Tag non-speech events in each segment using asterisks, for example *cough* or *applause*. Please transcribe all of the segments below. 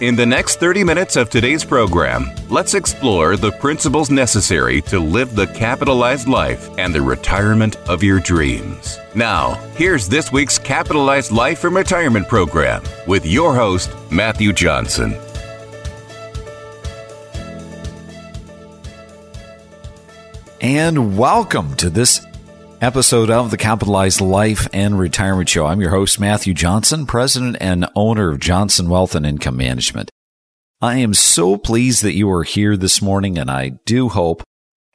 In the next 30 minutes of today's program, let's explore the principles necessary to live the capitalized life and the retirement of your dreams. Now, here's this week's Capitalized Life and Retirement program with your host, Matthew Johnson. And welcome to this episode of the Capitalized Life and Retirement Show. I'm your host, Matthew Johnson, president and owner of Johnson Wealth and Income Management. I am so pleased that you are here this morning, and I do hope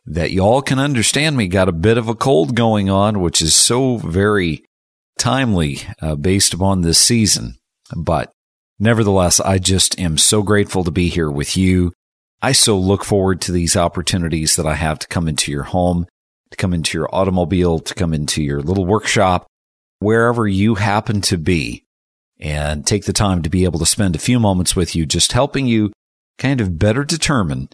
that you all can understand me. Got a bit of a cold going on, which is so very timely uh, based upon this season. But nevertheless, I just am so grateful to be here with you. I so look forward to these opportunities that I have to come into your home to come into your automobile, to come into your little workshop, wherever you happen to be, and take the time to be able to spend a few moments with you, just helping you kind of better determine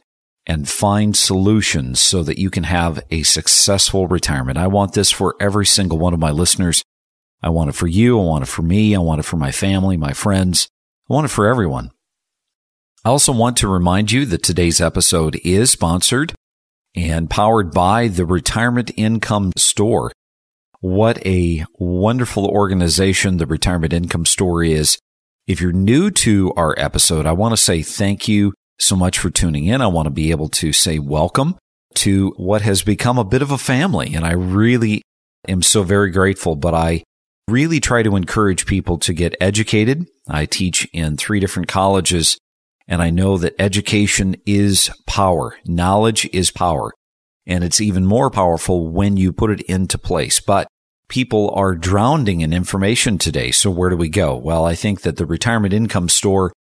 and find solutions so that you can have a successful retirement. I want this for every single one of my listeners. I want it for you. I want it for me. I want it for my family, my friends. I want it for everyone. I also want to remind you that today's episode is sponsored and powered by the Retirement Income Store. What a wonderful organization the Retirement Income Store is. If you're new to our episode, I want to say thank you so much for tuning in. I want to be able to say welcome to what has become a bit of a family. And I really am so very grateful, but I really try to encourage people to get educated. I teach in three different colleges and I know that education is power. Knowledge is power. And it's even more powerful when you put it into place. But people are drowning in information today. So where do we go? Well, I think that the retirement income store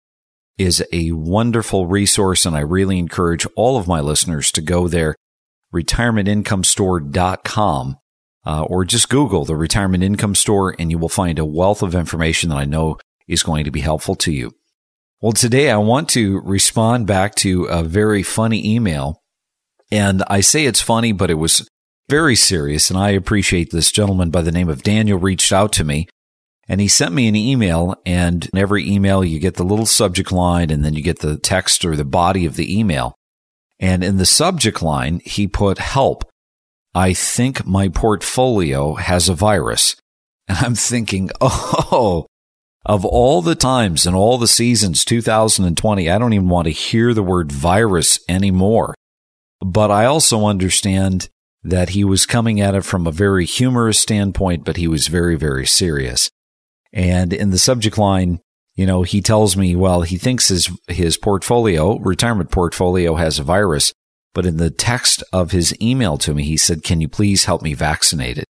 is a wonderful resource. And I really encourage all of my listeners to go there, retirementincomestore.com, uh, or just Google the retirement income store and you will find a wealth of information that I know is going to be helpful to you. Well, today I want to respond back to a very funny email. And I say it's funny, but it was very serious. And I appreciate this gentleman by the name of Daniel reached out to me and he sent me an email. And in every email, you get the little subject line and then you get the text or the body of the email. And in the subject line, he put help. I think my portfolio has a virus. And I'm thinking, *laughs* oh, of all the times and all the seasons 2020, I don't even want to hear the word virus anymore. But I also understand that he was coming at it from a very humorous standpoint, but he was very, very serious. And in the subject line, you know, he tells me, well, he thinks his, his portfolio, retirement portfolio has a virus. But in the text of his email to me, he said, can you please help me vaccinate it?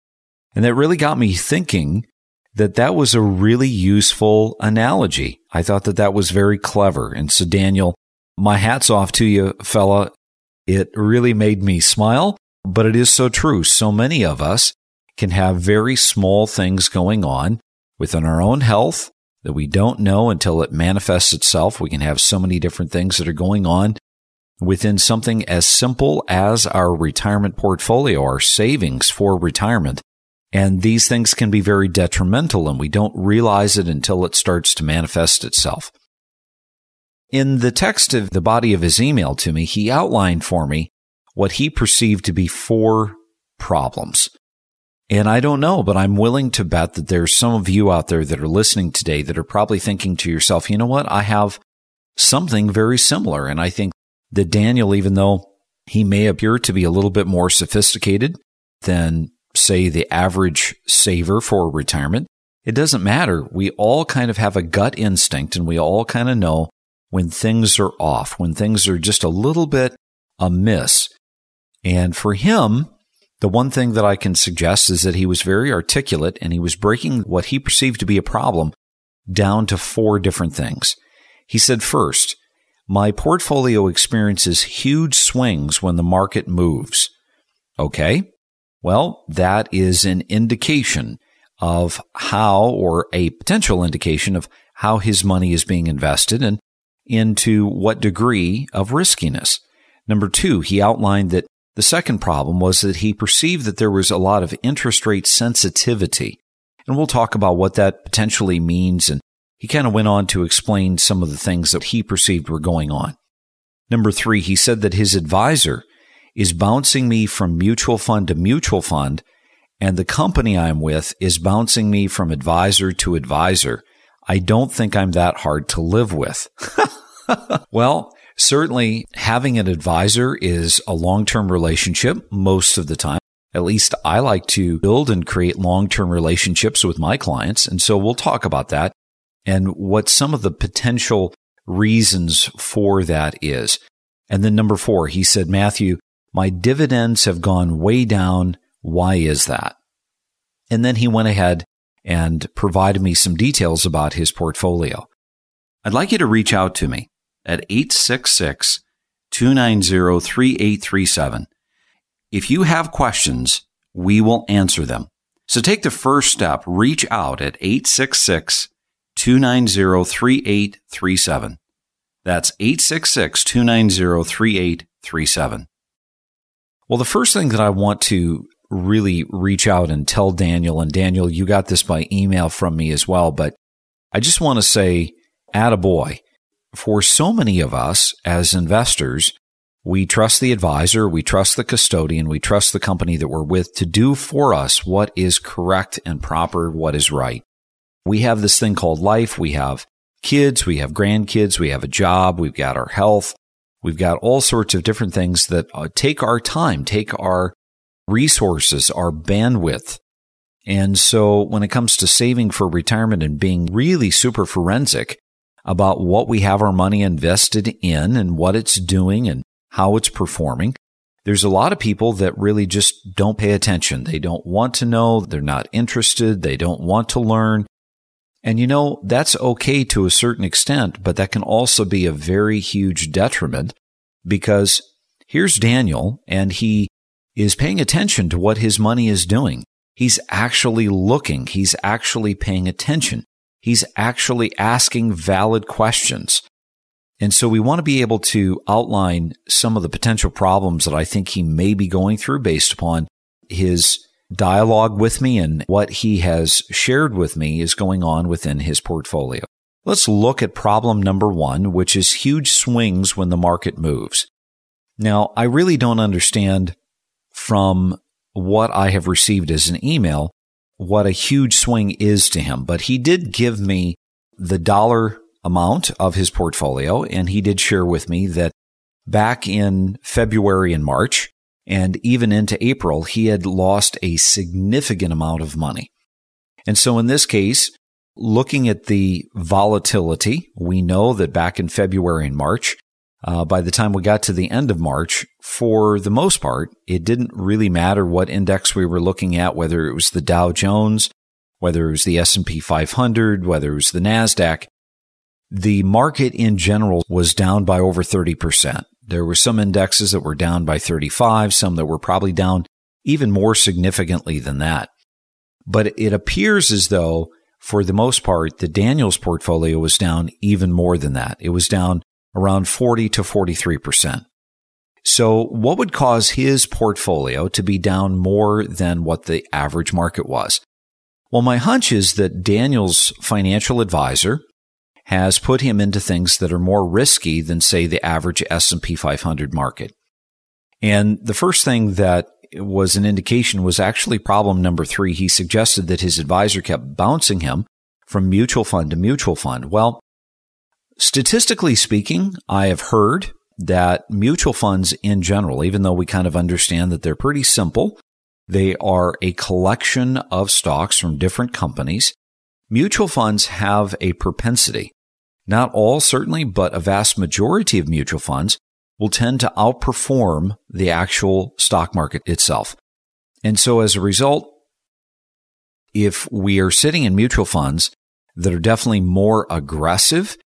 And that really got me thinking that that was a really useful analogy. I thought that that was very clever. And so, Daniel, my hat's off to you, fella. It really made me smile, but it is so true. So many of us can have very small things going on within our own health that we don't know until it manifests itself. We can have so many different things that are going on within something as simple as our retirement portfolio, our savings for retirement. And these things can be very detrimental, and we don't realize it until it starts to manifest itself. In the text of the body of his email to me, he outlined for me what he perceived to be four problems. And I don't know, but I'm willing to bet that there's some of you out there that are listening today that are probably thinking to yourself, you know what? I have something very similar. And I think that Daniel, even though he may appear to be a little bit more sophisticated than say, the average saver for retirement. It doesn't matter. We all kind of have a gut instinct and we all kind of know when things are off, when things are just a little bit amiss. And for him, the one thing that I can suggest is that he was very articulate and he was breaking what he perceived to be a problem down to four different things. He said, first, my portfolio experiences huge swings when the market moves. Okay. Well, that is an indication of how, or a potential indication of how his money is being invested and into what degree of riskiness. Number two, he outlined that the second problem was that he perceived that there was a lot of interest rate sensitivity. And we'll talk about what that potentially means. And he kind of went on to explain some of the things that he perceived were going on. Number three, he said that his advisor is bouncing me from mutual fund to mutual fund, and the company I'm with is bouncing me from advisor to advisor. I don't think I'm that hard to live with. *laughs* well, certainly having an advisor is a long term relationship most of the time. At least I like to build and create long term relationships with my clients. And so we'll talk about that and what some of the potential reasons for that is. And then number four, he said, Matthew, my dividends have gone way down. Why is that? And then he went ahead and provided me some details about his portfolio. I'd like you to reach out to me at 866 290 3837. If you have questions, we will answer them. So take the first step, reach out at 866 290 3837. That's 866 290 3837. Well, the first thing that I want to really reach out and tell Daniel, and Daniel, you got this by email from me as well, but I just want to say, attaboy. For so many of us as investors, we trust the advisor, we trust the custodian, we trust the company that we're with to do for us what is correct and proper, what is right. We have this thing called life. We have kids, we have grandkids, we have a job, we've got our health, We've got all sorts of different things that uh, take our time, take our resources, our bandwidth. And so when it comes to saving for retirement and being really super forensic about what we have our money invested in and what it's doing and how it's performing, there's a lot of people that really just don't pay attention. They don't want to know. They're not interested. They don't want to learn. And you know, that's okay to a certain extent, but that can also be a very huge detriment because here's Daniel and he is paying attention to what his money is doing. He's actually looking. He's actually paying attention. He's actually asking valid questions. And so we want to be able to outline some of the potential problems that I think he may be going through based upon his dialogue with me and what he has shared with me is going on within his portfolio. Let's look at problem number one, which is huge swings when the market moves. Now, I really don't understand from what I have received as an email what a huge swing is to him, but he did give me the dollar amount of his portfolio, and he did share with me that back in February and March, and even into April, he had lost a significant amount of money. And so in this case, looking at the volatility, we know that back in February and March, uh, by the time we got to the end of March, for the most part, it didn't really matter what index we were looking at, whether it was the Dow Jones, whether it was the S&P 500, whether it was the Nasdaq. The market in general was down by over 30%. There were some indexes that were down by 35, some that were probably down even more significantly than that. But it appears as though, for the most part, the Daniels portfolio was down even more than that. It was down around 40 to 43%. So what would cause his portfolio to be down more than what the average market was? Well, my hunch is that Daniel's financial advisor has put him into things that are more risky than say the average S&P 500 market. And the first thing that was an indication was actually problem number 3. He suggested that his advisor kept bouncing him from mutual fund to mutual fund. Well, statistically speaking, I have heard that mutual funds in general, even though we kind of understand that they're pretty simple, they are a collection of stocks from different companies. Mutual funds have a propensity not all, certainly, but a vast majority of mutual funds will tend to outperform the actual stock market itself. And so as a result, if we are sitting in mutual funds that are definitely more aggressive,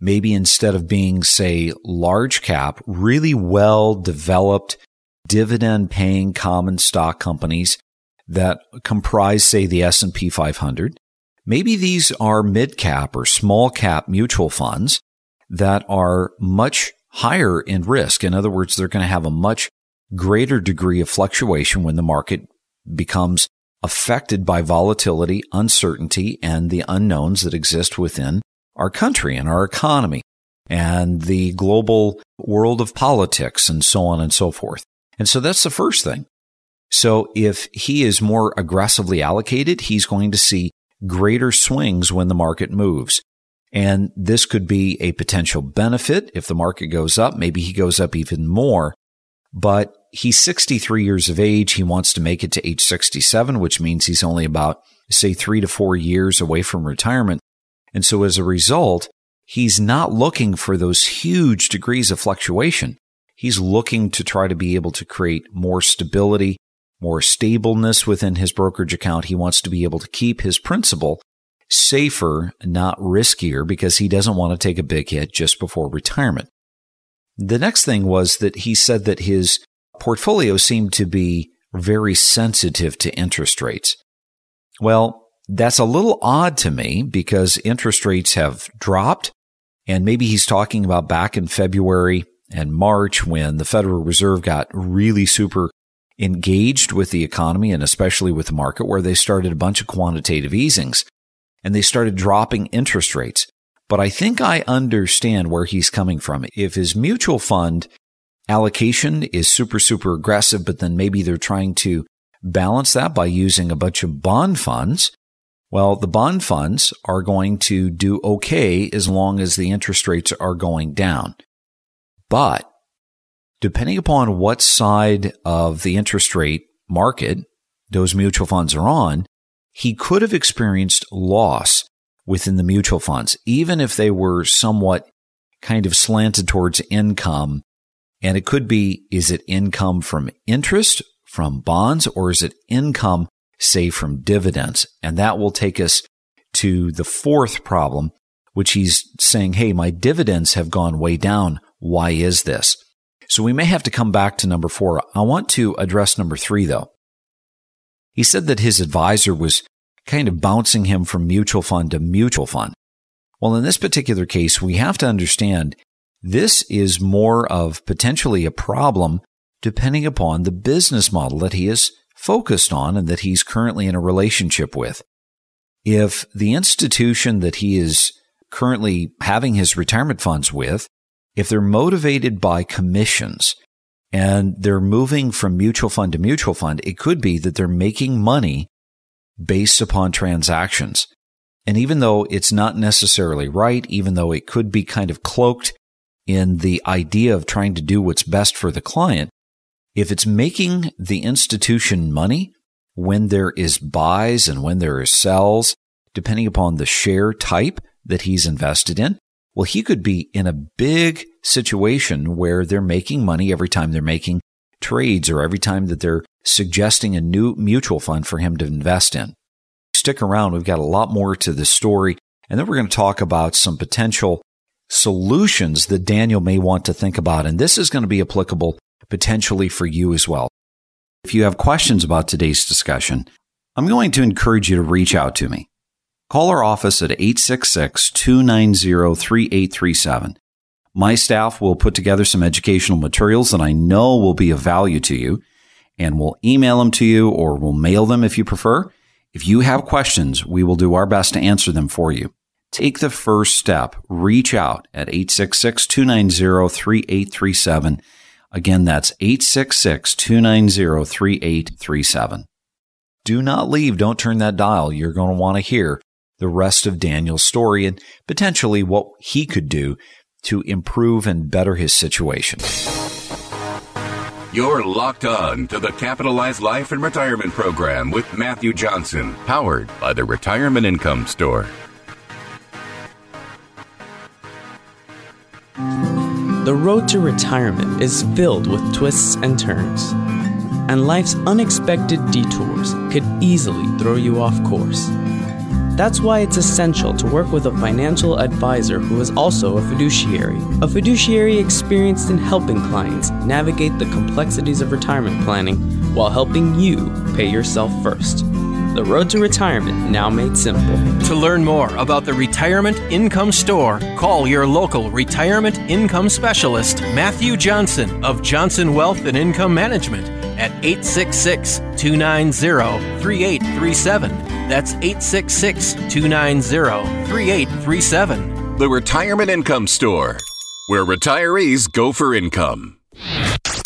maybe instead of being, say, large cap, really well developed dividend paying common stock companies that comprise, say, the S&P 500, maybe these are mid cap or small cap mutual funds that are much higher in risk. In other words, they're going to have a much greater degree of fluctuation when the market becomes affected by volatility, uncertainty, and the unknowns that exist within our country and our economy and the global world of politics and so on and so forth. And so that's the first thing. So if he is more aggressively allocated, he's going to see greater swings when the market moves. And this could be a potential benefit. If the market goes up, maybe he goes up even more. But he's 63 years of age. He wants to make it to age 67, which means he's only about, say, three to four years away from retirement. And so as a result, he's not looking for those huge degrees of fluctuation. He's looking to try to be able to create more stability, more stableness within his brokerage account. He wants to be able to keep his principal safer, not riskier, because he doesn't want to take a big hit just before retirement. The next thing was that he said that his portfolio seemed to be very sensitive to interest rates. Well, that's a little odd to me because interest rates have dropped. And maybe he's talking about back in February and March when the Federal Reserve got really super engaged with the economy and especially with the market where they started a bunch of quantitative easings and they started dropping interest rates. But I think I understand where he's coming from. If his mutual fund allocation is super, super aggressive, but then maybe they're trying to balance that by using a bunch of bond funds. Well, the bond funds are going to do okay as long as the interest rates are going down. But depending upon what side of the interest rate market those mutual funds are on, he could have experienced loss within the mutual funds, even if they were somewhat kind of slanted towards income. And it could be, is it income from interest from bonds or is it income, say, from dividends? And that will take us to the fourth problem, which he's saying, Hey, my dividends have gone way down. Why is this? So we may have to come back to number four. I want to address number three though. He said that his advisor was kind of bouncing him from mutual fund to mutual fund. Well, in this particular case, we have to understand this is more of potentially a problem depending upon the business model that he is focused on and that he's currently in a relationship with. If the institution that he is currently having his retirement funds with, if they're motivated by commissions and they're moving from mutual fund to mutual fund, it could be that they're making money based upon transactions. And even though it's not necessarily right, even though it could be kind of cloaked in the idea of trying to do what's best for the client, if it's making the institution money when there is buys and when there is sells, depending upon the share type that he's invested in, well, he could be in a big situation where they're making money every time they're making trades or every time that they're suggesting a new mutual fund for him to invest in. Stick around. We've got a lot more to this story. And then we're going to talk about some potential solutions that Daniel may want to think about. And this is going to be applicable potentially for you as well. If you have questions about today's discussion, I'm going to encourage you to reach out to me. Call our office at 866 290 3837. My staff will put together some educational materials that I know will be of value to you, and we'll email them to you or we'll mail them if you prefer. If you have questions, we will do our best to answer them for you. Take the first step. Reach out at 866 290 3837. Again, that's 866 290 3837. Do not leave. Don't turn that dial. You're going to want to hear the rest of Daniel's story and potentially what he could do to improve and better his situation. You're locked on to the Capitalized Life and Retirement Program with Matthew Johnson, powered by the Retirement Income Store. The road to retirement is filled with twists and turns, and life's unexpected detours could easily throw you off course. That's why it's essential to work with a financial advisor who is also a fiduciary. A fiduciary experienced in helping clients navigate the complexities of retirement planning while helping you pay yourself first. The road to retirement now made simple. To learn more about the Retirement Income Store, call your local retirement income specialist, Matthew Johnson of Johnson Wealth and Income Management at 866 290 3837. That's 866 290 3837. The Retirement Income Store, where retirees go for income.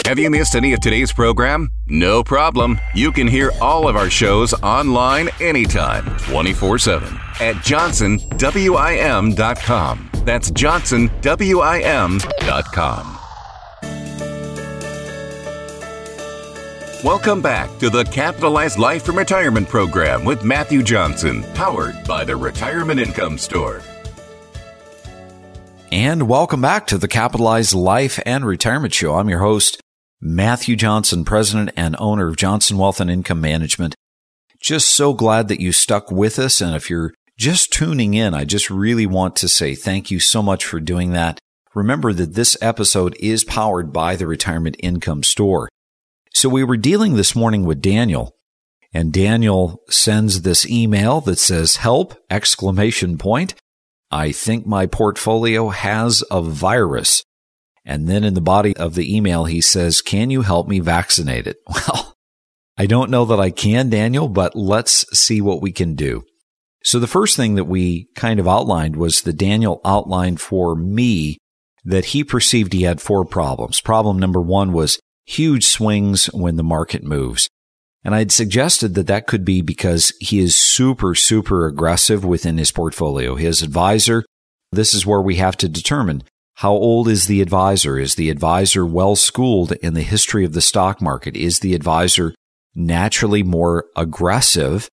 Have you missed any of today's program? No problem. You can hear all of our shows online anytime, 24 7 at johnsonwim.com. That's johnsonwim.com. Welcome back to the Capitalized Life from Retirement program with Matthew Johnson, powered by the Retirement Income Store. And welcome back to the Capitalized Life and Retirement Show. I'm your host, Matthew Johnson, president and owner of Johnson Wealth and Income Management. Just so glad that you stuck with us. And if you're just tuning in, I just really want to say thank you so much for doing that. Remember that this episode is powered by the Retirement Income Store. So we were dealing this morning with Daniel and Daniel sends this email that says help exclamation point. I think my portfolio has a virus. And then in the body of the email, he says, can you help me vaccinate it? *laughs* Well, I don't know that I can, Daniel, but let's see what we can do. So the first thing that we kind of outlined was the Daniel outlined for me that he perceived he had four problems. Problem number one was huge swings when the market moves. And I'd suggested that that could be because he is super, super aggressive within his portfolio. His advisor, this is where we have to determine how old is the advisor? Is the advisor well schooled in the history of the stock market? Is the advisor naturally more aggressive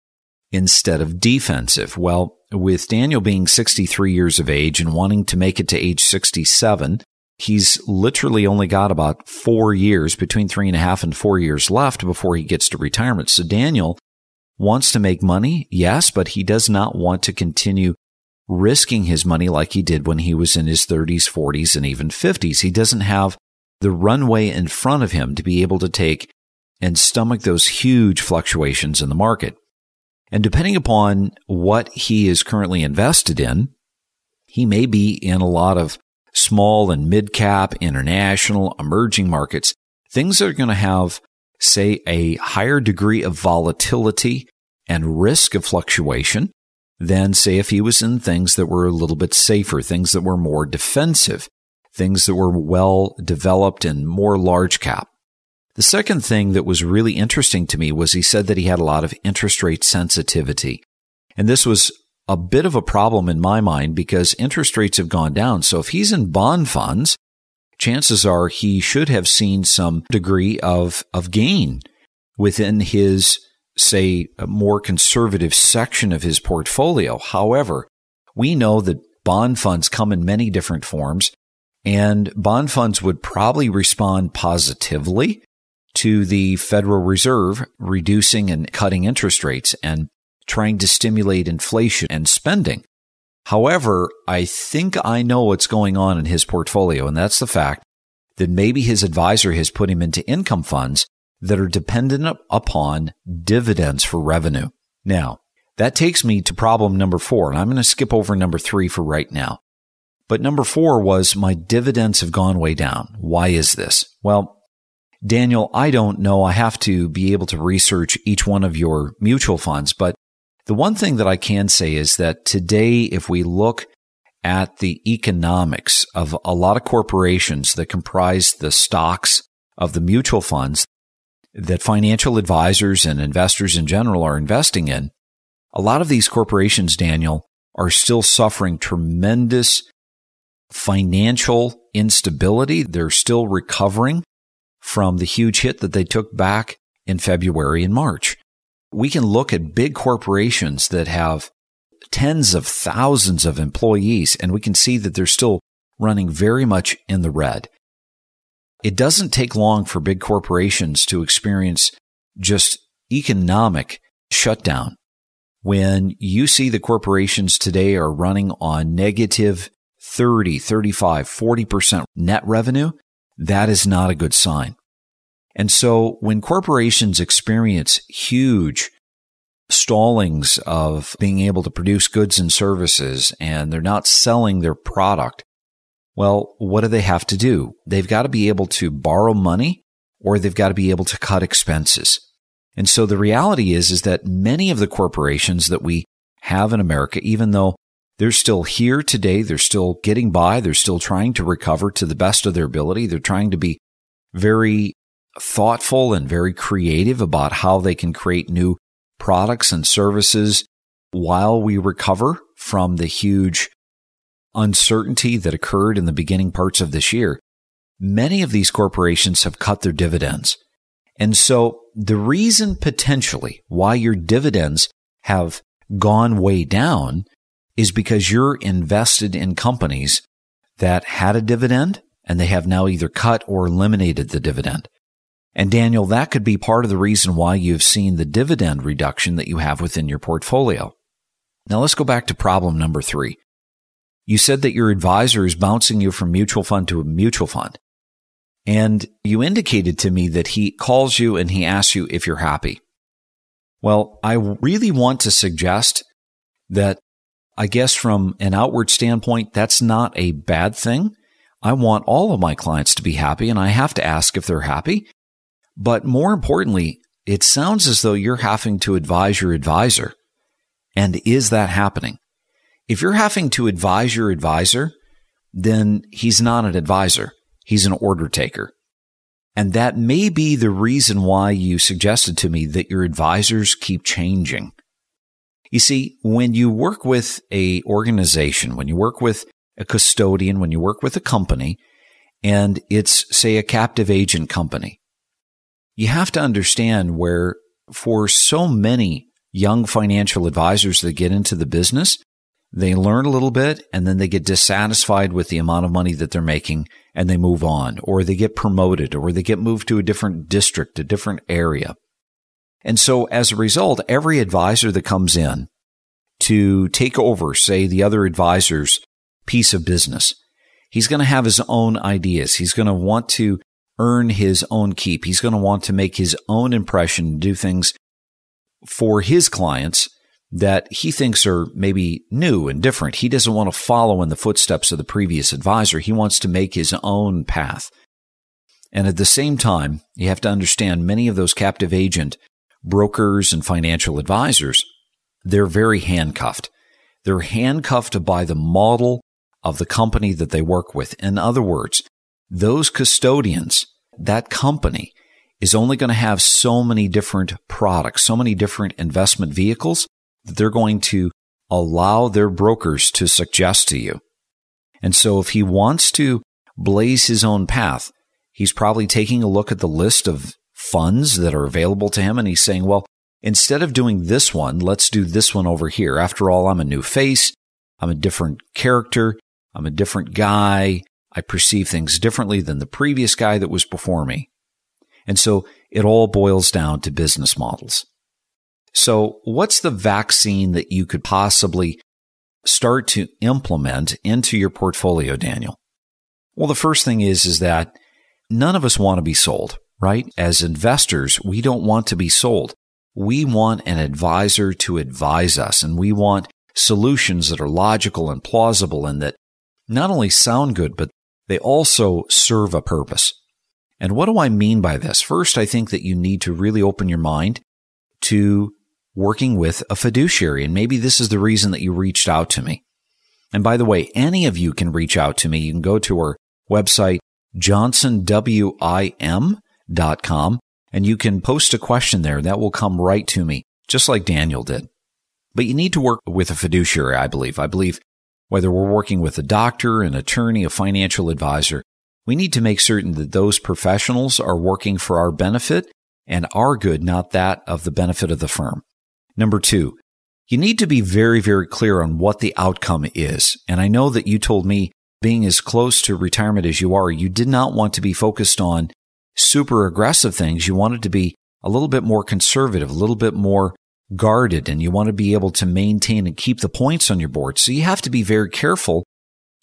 instead of defensive? Well, with Daniel being 63 years of age and wanting to make it to age 67, he's literally only got about four years, between three and a half and four years left before he gets to retirement. So Daniel wants to make money, yes, but he does not want to continue risking his money like he did when he was in his 30s, 40s, and even 50s. He doesn't have the runway in front of him to be able to take and stomach those huge fluctuations in the market. And depending upon what he is currently invested in, he may be in a lot of small and mid cap, international, emerging markets, things that are going to have, say, a higher degree of volatility and risk of fluctuation than, say, if he was in things that were a little bit safer, things that were more defensive, things that were well developed and more large cap. The second thing that was really interesting to me was he said that he had a lot of interest rate sensitivity. And this was a bit of a problem in my mind because interest rates have gone down. So if he's in bond funds, chances are he should have seen some degree of, of gain within his, say, more conservative section of his portfolio. However, we know that bond funds come in many different forms and bond funds would probably respond positively to the Federal Reserve reducing and cutting interest rates. And trying to stimulate inflation and spending. However, I think I know what's going on in his portfolio, and that's the fact that maybe his advisor has put him into income funds that are dependent upon dividends for revenue. Now, that takes me to problem number four, and I'm going to skip over number three for right now. But number four was my dividends have gone way down. Why is this? Well, Daniel, I don't know. I have to be able to research each one of your mutual funds, but the one thing that I can say is that today, if we look at the economics of a lot of corporations that comprise the stocks of the mutual funds that financial advisors and investors in general are investing in, a lot of these corporations, Daniel, are still suffering tremendous financial instability. They're still recovering from the huge hit that they took back in February and March. We can look at big corporations that have tens of thousands of employees and we can see that they're still running very much in the red. it doesn't take long for big corporations to experience just economic shutdown. When you see the corporations today are running on negative 30, 35, 40% net revenue, that is not a good sign. And so when corporations experience huge stallings of being able to produce goods and services and they're not selling their product, well, what do they have to do? They've got to be able to borrow money or they've got to be able to cut expenses. And so the reality is, is that many of the corporations that we have in America, even though they're still here today, they're still getting by, they're still trying to recover to the best of their ability. They're trying to be very thoughtful and very creative about how they can create new products and services while we recover from the huge uncertainty that occurred in the beginning parts of this year. Many of these corporations have cut their dividends. And so the reason potentially why your dividends have gone way down is because you're invested in companies that had a dividend and they have now either cut or eliminated the dividend. And Daniel, that could be part of the reason why you've seen the dividend reduction that you have within your portfolio. Now let's go back to problem number three. You said that your advisor is bouncing you from mutual fund to a mutual fund. And you indicated to me that he calls you and he asks you if you're happy. Well, I really want to suggest that I guess from an outward standpoint, that's not a bad thing. I want all of my clients to be happy and I have to ask if they're happy. But more importantly, it sounds as though you're having to advise your advisor. And is that happening? If you're having to advise your advisor, then he's not an advisor. He's an order taker. And that may be the reason why you suggested to me that your advisors keep changing. You see, when you work with a organization, when you work with a custodian, when you work with a company, and it's, say, a captive agent company, you have to understand where for so many young financial advisors that get into the business, they learn a little bit and then they get dissatisfied with the amount of money that they're making and they move on, or they get promoted, or they get moved to a different district, a different area. And so as a result, every advisor that comes in to take over, say, the other advisor's piece of business, he's going to have his own ideas. He's going to want to earn his own keep. He's going to want to make his own impression, do things for his clients that he thinks are maybe new and different. He doesn't want to follow in the footsteps of the previous advisor. He wants to make his own path. And at the same time, you have to understand many of those captive agent brokers and financial advisors, they're very handcuffed. They're handcuffed by the model of the company that they work with. In other words, those custodians, that company is only going to have so many different products, so many different investment vehicles that they're going to allow their brokers to suggest to you. And so if he wants to blaze his own path, he's probably taking a look at the list of funds that are available to him and he's saying, well, instead of doing this one, let's do this one over here. After all, I'm a new face. I'm a different character. I'm a different guy. I perceive things differently than the previous guy that was before me. And so it all boils down to business models. So, what's the vaccine that you could possibly start to implement into your portfolio, Daniel? Well, the first thing is is that none of us want to be sold, right? As investors, we don't want to be sold. We want an advisor to advise us and we want solutions that are logical and plausible and that not only sound good, but they also serve a purpose. And what do I mean by this? First, I think that you need to really open your mind to working with a fiduciary. And maybe this is the reason that you reached out to me. And by the way, any of you can reach out to me. You can go to our website, johnsonwim.com, and you can post a question there. That will come right to me, just like Daniel did. But you need to work with a fiduciary, I believe. I believe whether we're working with a doctor, an attorney, a financial advisor, we need to make certain that those professionals are working for our benefit and our good, not that of the benefit of the firm. Number two, you need to be very, very clear on what the outcome is. And I know that you told me being as close to retirement as you are, you did not want to be focused on super aggressive things. You wanted to be a little bit more conservative, a little bit more guarded, and you want to be able to maintain and keep the points on your board. So you have to be very careful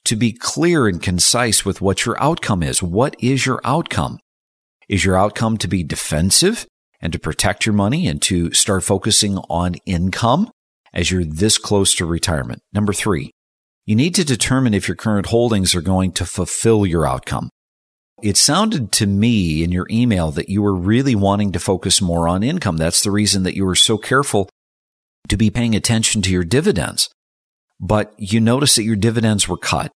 to be clear and concise with what your outcome is. What is your outcome? Is your outcome to be defensive and to protect your money and to start focusing on income as you're this close to retirement? Number three, you need to determine if your current holdings are going to fulfill your outcome. It sounded to me in your email that you were really wanting to focus more on income. That's the reason that you were so careful to be paying attention to your dividends. But you noticed that your dividends were cut.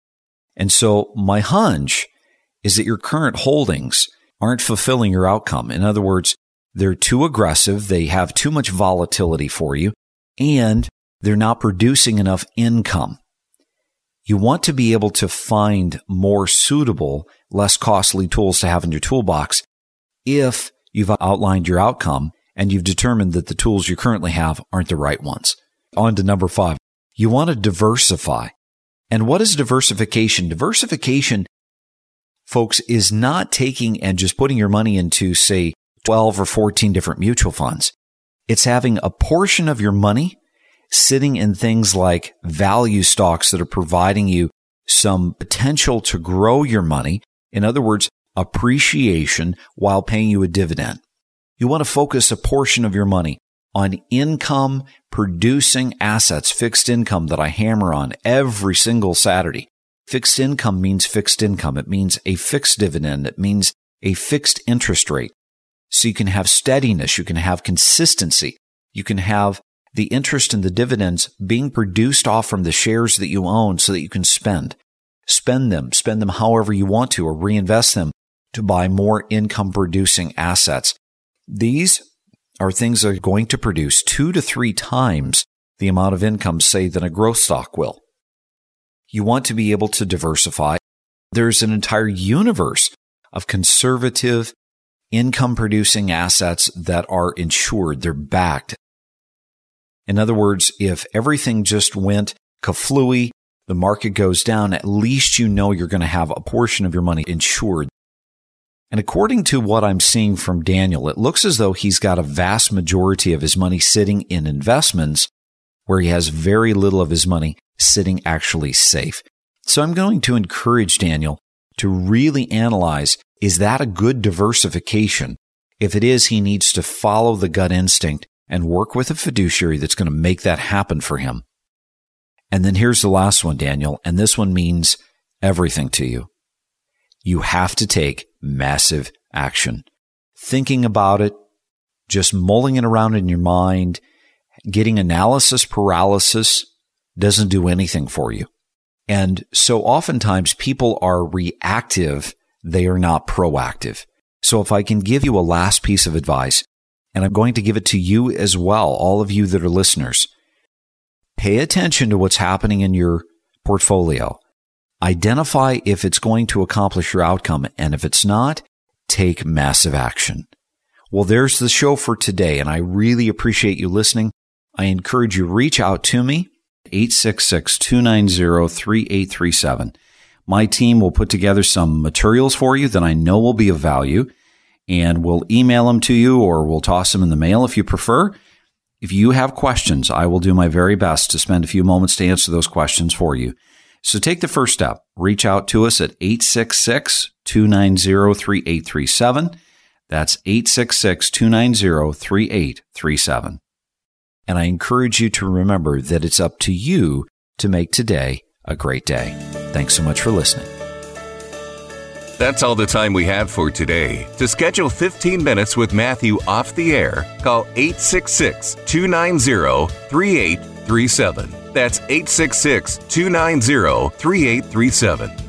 And so my hunch is that your current holdings aren't fulfilling your outcome. In other words, they're too aggressive. They have too much volatility for you and they're not producing enough income. You want to be able to find more suitable, less costly tools to have in your toolbox if you've outlined your outcome and you've determined that the tools you currently have aren't the right ones. On to number five. You want to diversify. And what is diversification? Diversification, folks, is not taking and just putting your money into, say, 12 or 14 different mutual funds. It's having a portion of your money sitting in things like value stocks that are providing you some potential to grow your money. In other words, appreciation while paying you a dividend. You want to focus a portion of your money on income producing assets, fixed income that I hammer on every single Saturday. Fixed income means fixed income. It means a fixed dividend. It means a fixed interest rate. So you can have steadiness. You can have consistency. You can have the interest and the dividends being produced off from the shares that you own so that you can spend. Spend them, spend them however you want to, or reinvest them to buy more income producing assets. These are things that are going to produce two to three times the amount of income, say, than a growth stock will. You want to be able to diversify. There's an entire universe of conservative income producing assets that are insured. They're backed. In other words, if everything just went kaflooey, the market goes down, at least you know you're going to have a portion of your money insured. And according to what I'm seeing from Daniel, it looks as though he's got a vast majority of his money sitting in investments where he has very little of his money sitting actually safe. So I'm going to encourage Daniel to really analyze is that a good diversification? If it is, he needs to follow the gut instinct and work with a fiduciary that's going to make that happen for him. And then here's the last one, Daniel, and this one means everything to you you have to take massive action. Thinking about it, just mulling it around in your mind, getting analysis paralysis doesn't do anything for you. And so oftentimes people are reactive. They are not proactive. So if I can give you a last piece of advice, and I'm going to give it to you as well, all of you that are listeners, pay attention to what's happening in your portfolio. Identify if it's going to accomplish your outcome, and if it's not, take massive action. Well, there's the show for today, and I really appreciate you listening. I encourage you reach out to me, 866-290-3837. My team will put together some materials for you that I know will be of value, and we'll email them to you or we'll toss them in the mail if you prefer. If you have questions, I will do my very best to spend a few moments to answer those questions for you. So take the first step. Reach out to us at 866 290 3837. That's 866 290 3837. And I encourage you to remember that it's up to you to make today a great day. Thanks so much for listening. That's all the time we have for today. To schedule 15 minutes with Matthew off the air, call 866 290 3837. That's 866 290 3837.